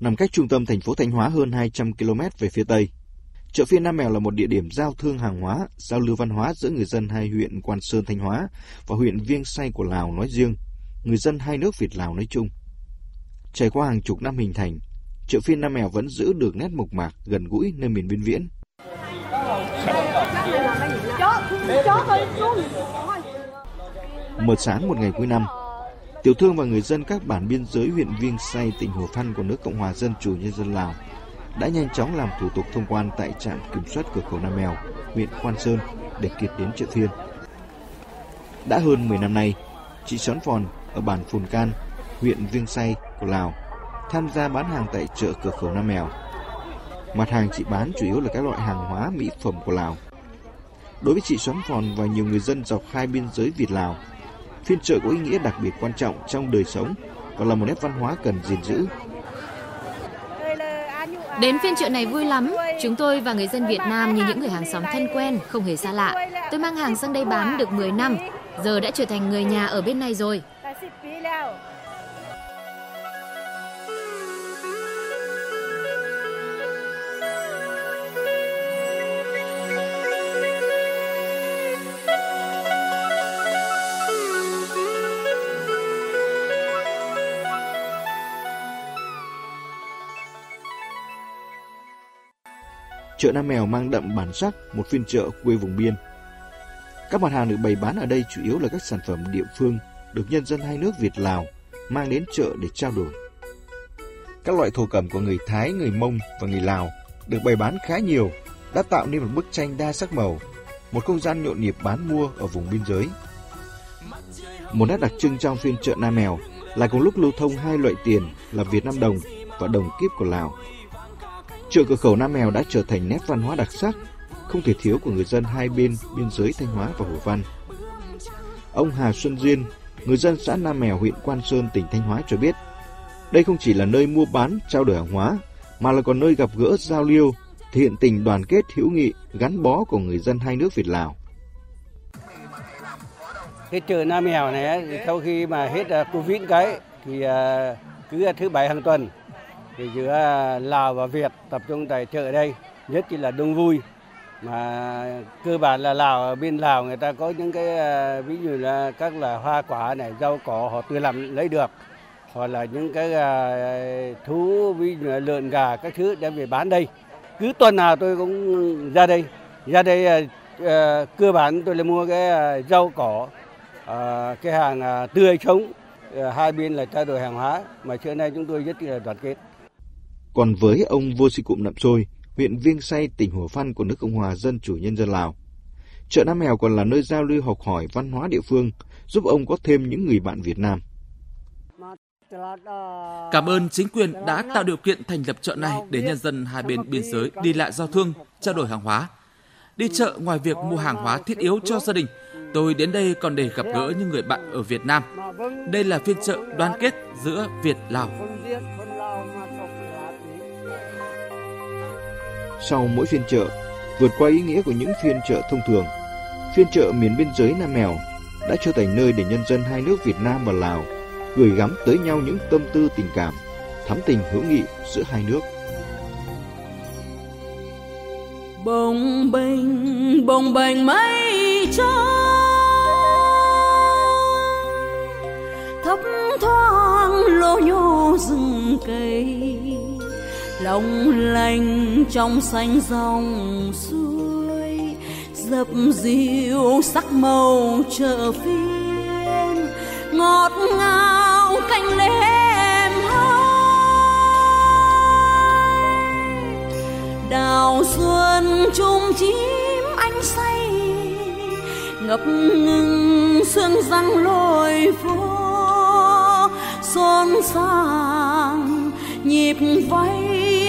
nằm cách trung tâm thành phố Thanh Hóa hơn 200 km về phía tây. Chợ phiên Nam Mèo là một địa điểm giao thương hàng hóa, giao lưu văn hóa giữa người dân hai huyện Quan Sơn Thanh Hóa và huyện Viêng Say của Lào nói riêng, người dân hai nước Việt Lào nói chung. Trải qua hàng chục năm hình thành, chợ phiên Nam Mèo vẫn giữ được nét mộc mạc, gần gũi nơi miền biên viễn. Một sáng một ngày cuối năm, tiểu thương và người dân các bản biên giới huyện Viêng Say, tỉnh Hồ Phan của nước Cộng hòa Dân chủ Nhân dân Lào đã nhanh chóng làm thủ tục thông quan tại trạm kiểm soát cửa khẩu Nam Mèo, huyện Quan Sơn để kịp đến chợ phiên. Đã hơn 10 năm nay, chị Xón Phòn ở bản Phùn Can, huyện Viêng Say của Lào tham gia bán hàng tại chợ cửa khẩu Nam Mèo. Mặt hàng chị bán chủ yếu là các loại hàng hóa mỹ phẩm của Lào. Đối với chị Xoắn Phòn và nhiều người dân dọc hai biên giới Việt-Lào, phiên chợ có ý nghĩa đặc biệt quan trọng trong đời sống và là một nét văn hóa cần gìn giữ. Đến phiên chợ này vui lắm, chúng tôi và người dân Việt Nam như những người hàng xóm thân quen, không hề xa lạ. Tôi mang hàng sang đây bán được 10 năm, giờ đã trở thành người nhà ở bên này rồi. Chợ Nam Mèo mang đậm bản sắc một phiên chợ quê vùng biên. Các mặt hàng được bày bán ở đây chủ yếu là các sản phẩm địa phương được nhân dân hai nước Việt Lào mang đến chợ để trao đổi. Các loại thổ cẩm của người Thái, người Mông và người Lào được bày bán khá nhiều, đã tạo nên một bức tranh đa sắc màu, một không gian nhộn nhịp bán mua ở vùng biên giới. Một nét đặc trưng trong phiên chợ Nam Mèo là cùng lúc lưu thông hai loại tiền là Việt Nam đồng và đồng kiếp của Lào. Chợ cửa khẩu Nam Mèo đã trở thành nét văn hóa đặc sắc, không thể thiếu của người dân hai bên biên giới Thanh Hóa và Hồ Văn. Ông Hà Xuân Duyên, người dân xã Nam Mèo, huyện Quan Sơn, tỉnh Thanh Hóa cho biết, đây không chỉ là nơi mua bán, trao đổi hàng hóa, mà là còn nơi gặp gỡ giao lưu, thể hiện tình đoàn kết hữu nghị, gắn bó của người dân hai nước Việt Lào. Cái chợ Nam Mèo này sau khi mà hết à, Covid cái thì à, cứ thứ bảy hàng tuần thì giữa Lào và Việt tập trung tại chợ đây, nhất chỉ là đông vui. Mà cơ bản là Lào bên Lào người ta có những cái à, ví dụ là các là hoa quả này, rau cỏ họ tự làm, lấy được. Hoặc là những cái à, thú, ví dụ là lợn gà các thứ đem về bán đây. Cứ tuần nào tôi cũng ra đây. Ra đây à, cơ bản tôi là mua cái rau cỏ cái hàng tươi sống. Ờ, hai bên là trao đổi hàng hóa. Mà trước nay chúng tôi rất là đoàn kết còn với ông Vô Sĩ Cụm Nậm Trôi, huyện Viêng Say, tỉnh Hồ Phan của nước Cộng hòa Dân chủ Nhân dân Lào, chợ Nam Mèo còn là nơi giao lưu học hỏi văn hóa địa phương, giúp ông có thêm những người bạn Việt Nam. Cảm ơn chính quyền đã tạo điều kiện thành lập chợ này để nhân dân hai bên biên giới đi lại giao thương, trao đổi hàng hóa. Đi chợ ngoài việc mua hàng hóa thiết yếu cho gia đình, tôi đến đây còn để gặp gỡ những người bạn ở Việt Nam. Đây là phiên chợ đoàn kết giữa Việt Lào. Sau mỗi phiên chợ, vượt qua ý nghĩa của những phiên chợ thông thường, phiên chợ miền biên giới Nam Mèo đã trở thành nơi để nhân dân hai nước Việt Nam và Lào gửi gắm tới nhau những tâm tư tình cảm, thắm tình hữu nghị giữa hai nước. Bồng bềnh, bồng bềnh mây trắng thấp thoáng lô nhô rừng cây long lanh trong xanh dòng suối, dập dịu sắc màu chợ phiên. Ngọt ngào canh lem hai đào xuân chung chim anh say, ngập ngừng sương răng lôi phố xôn xao nhịp vây